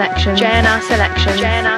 Selection. JNR selection. JNR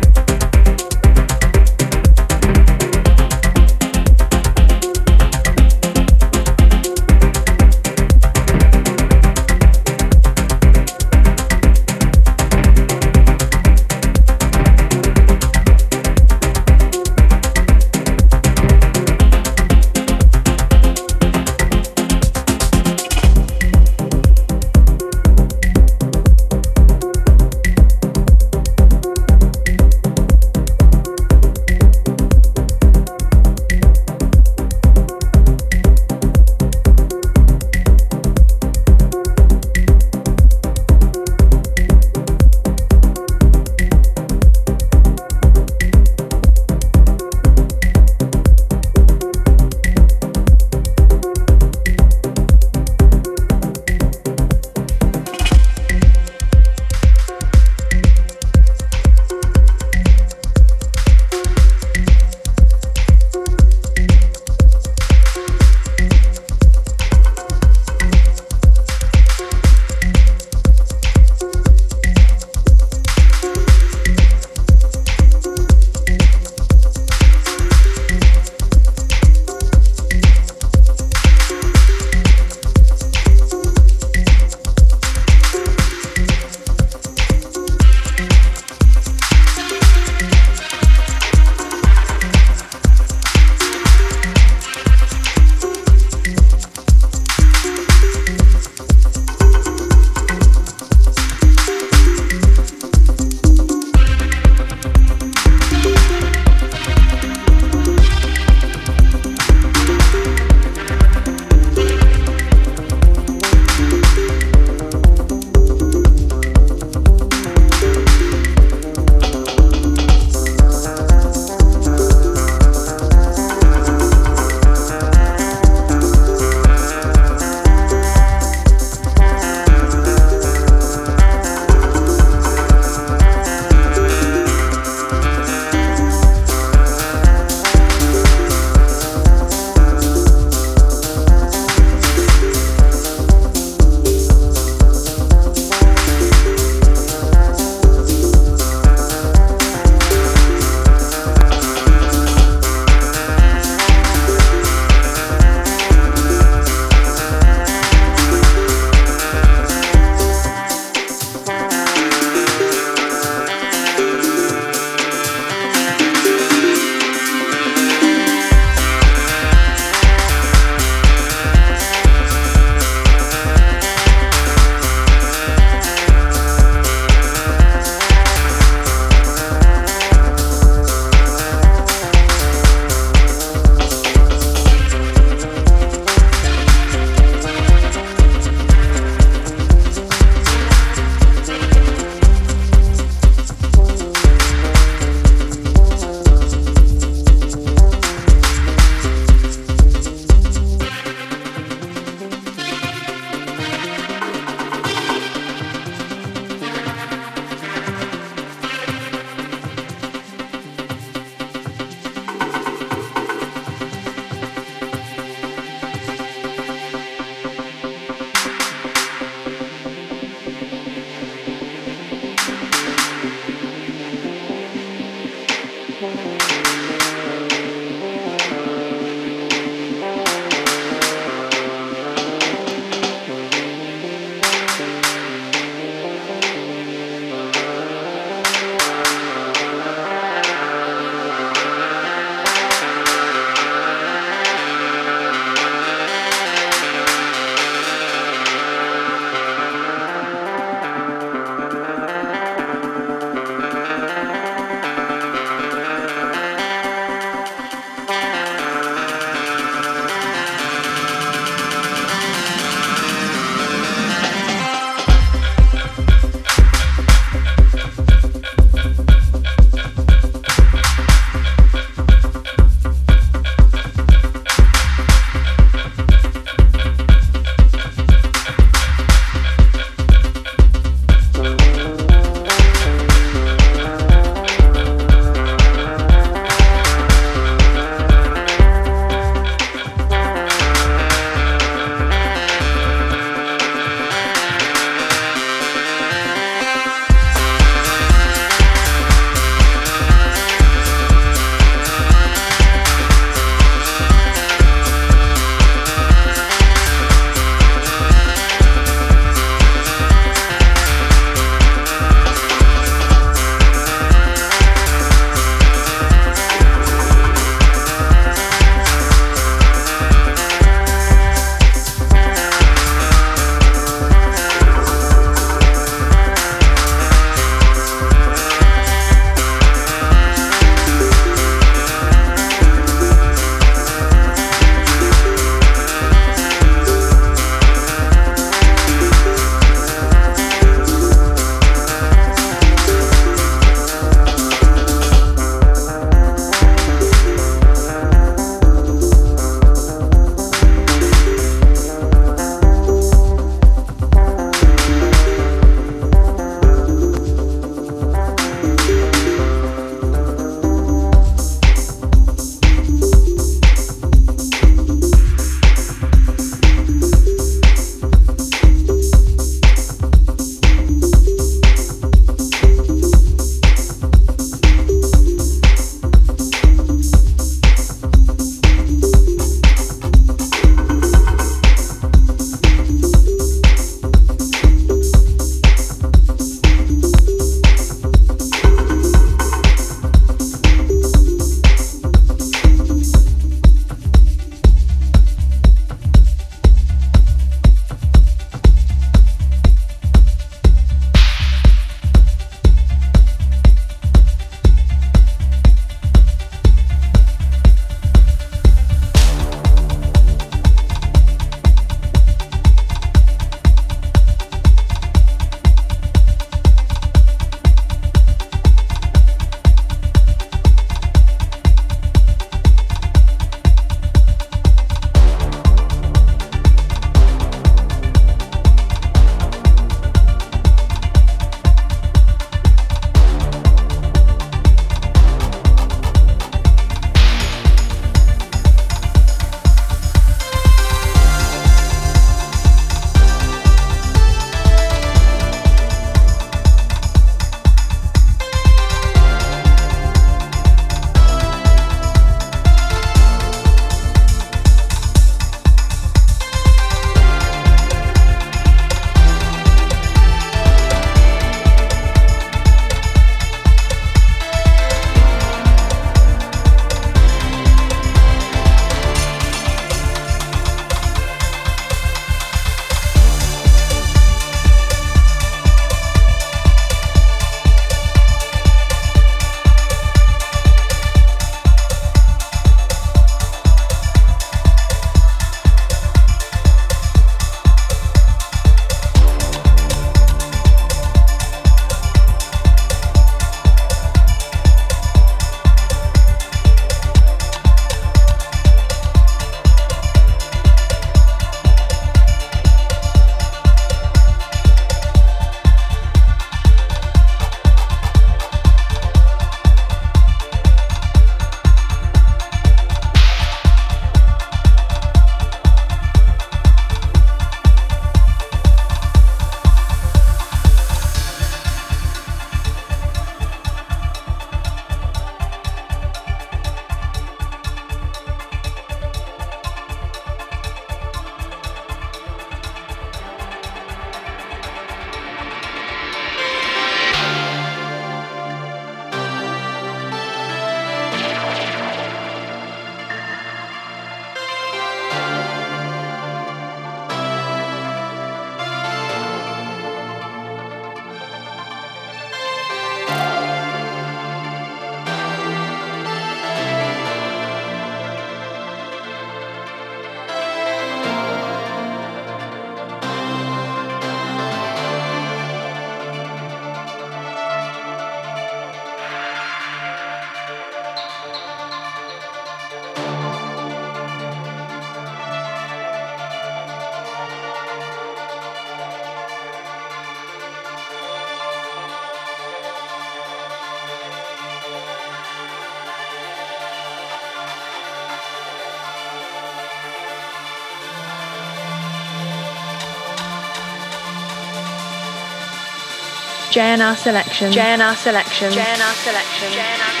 JNR selection. JNR selection. JNR selection. JNR selection.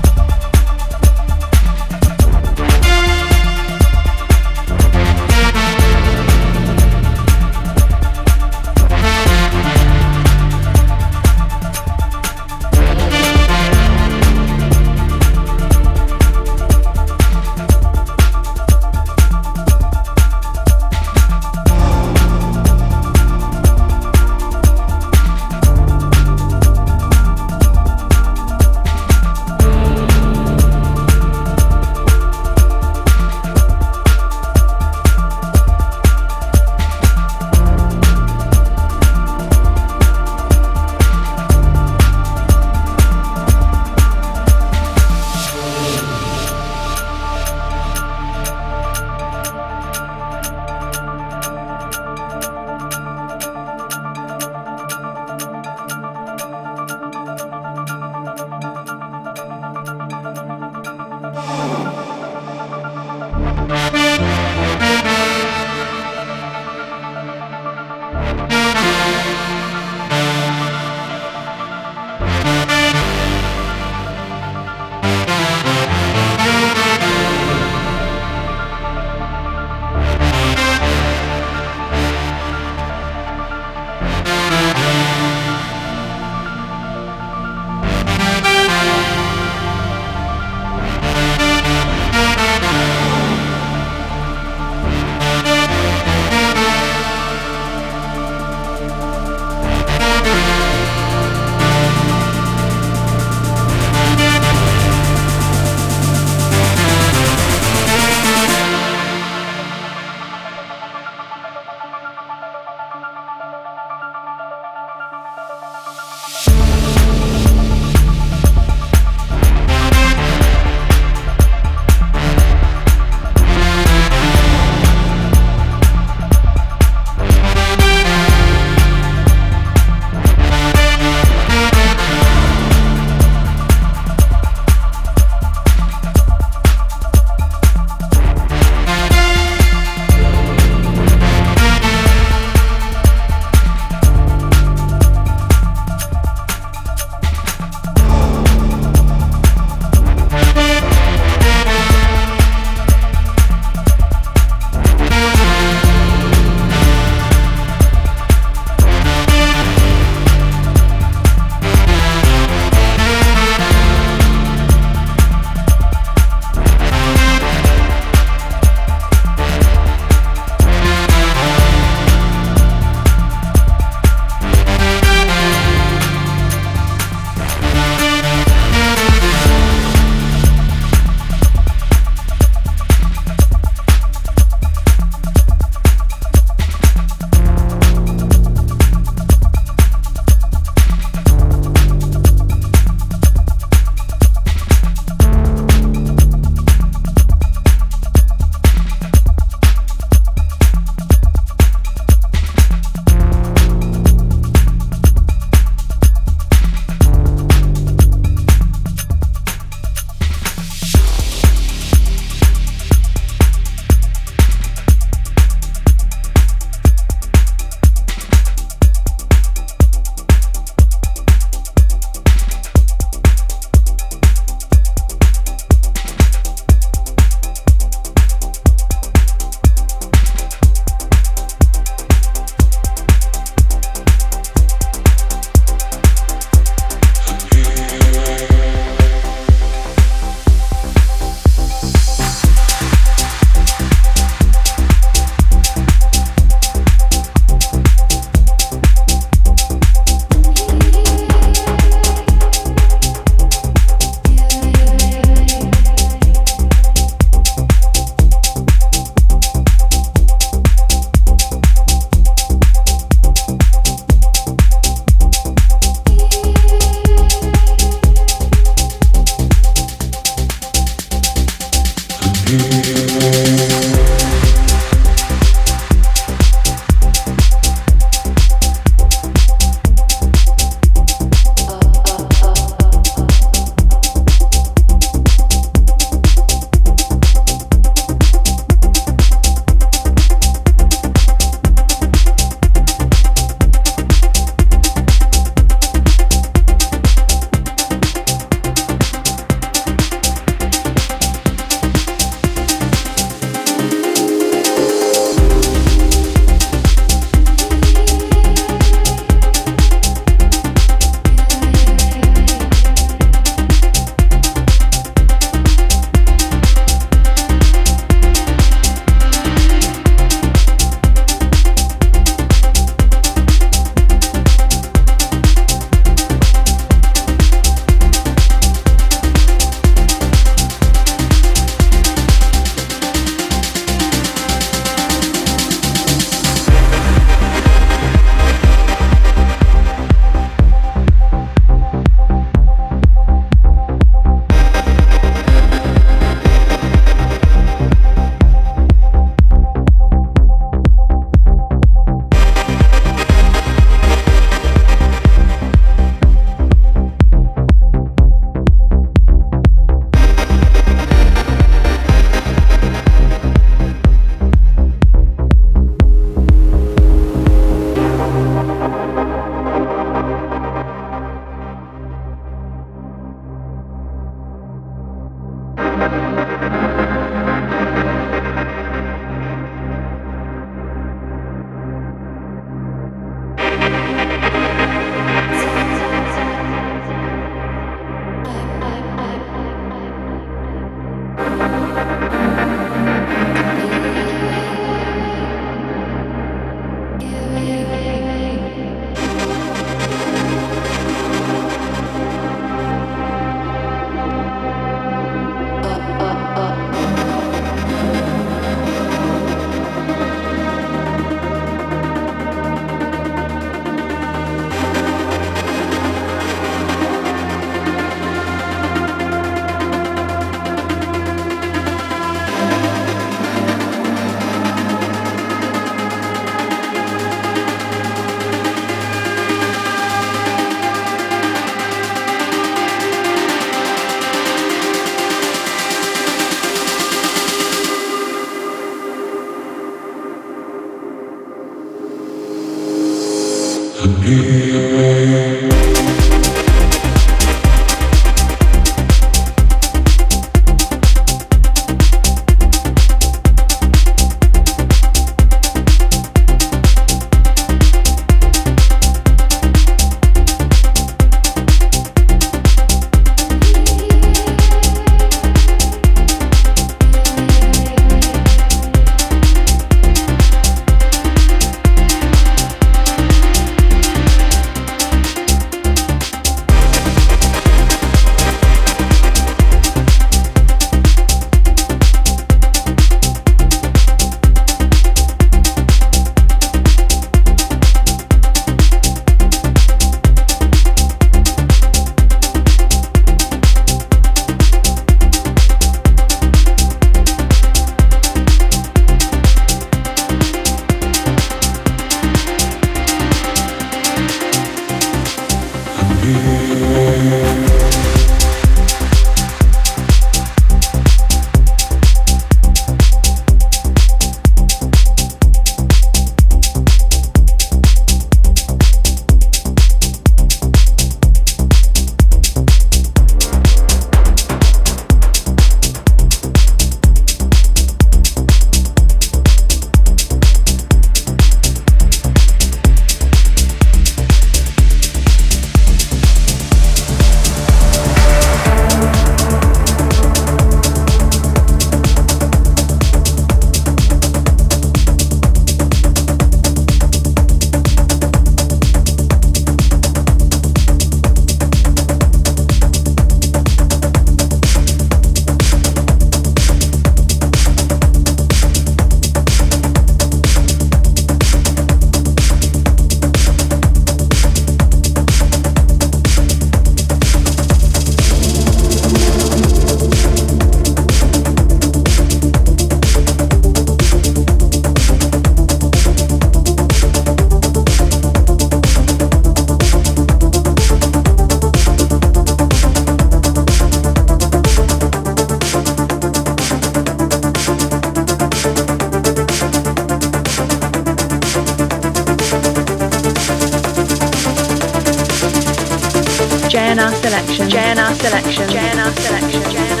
JNR selection, JNR selection, JNR selection, JNR selection.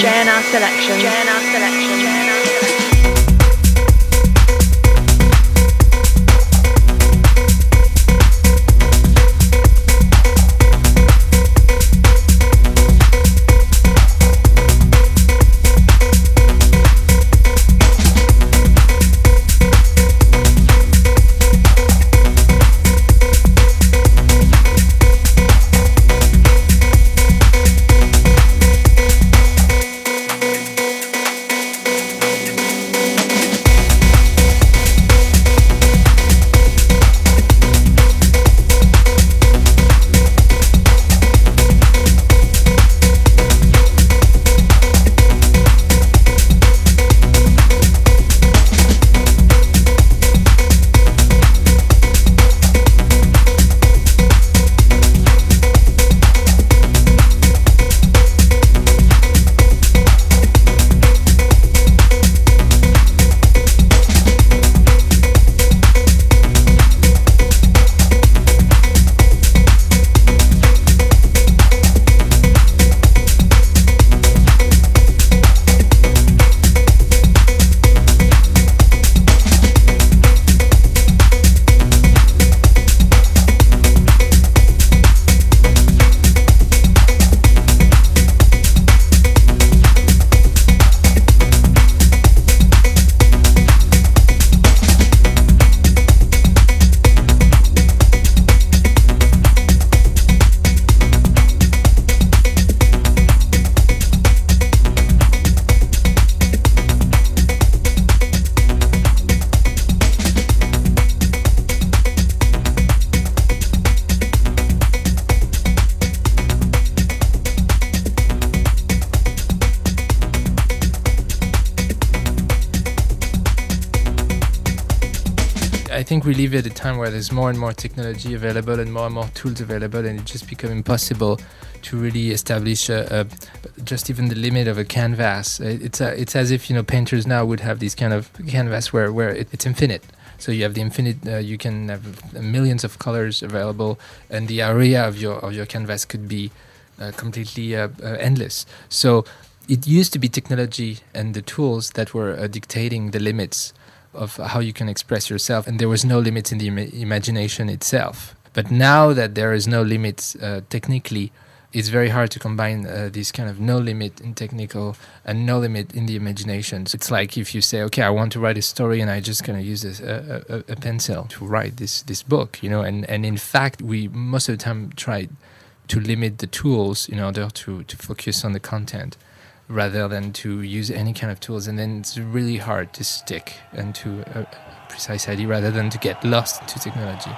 Selection. JNR selection. JNR live at a time where there's more and more technology available and more and more tools available, and it just become impossible to really establish a, a, just even the limit of a canvas. It's a, it's as if you know painters now would have this kind of canvas where where it, it's infinite. So you have the infinite. Uh, you can have millions of colors available, and the area of your of your canvas could be uh, completely uh, uh endless. So it used to be technology and the tools that were uh, dictating the limits of how you can express yourself, and there was no limits in the Im- imagination itself. But now that there is no limits uh, technically, it's very hard to combine uh, this kind of no limit in technical and no limit in the imagination. So it's like if you say, okay, I want to write a story and I just kind of use a, a, a, pencil to write this this book, you know. And and in fact, we most of the time try to limit the tools in order to to focus on the content rather than to use any kind of tools. And then it's really hard to stick and to a precise idea rather than to get lost to technology.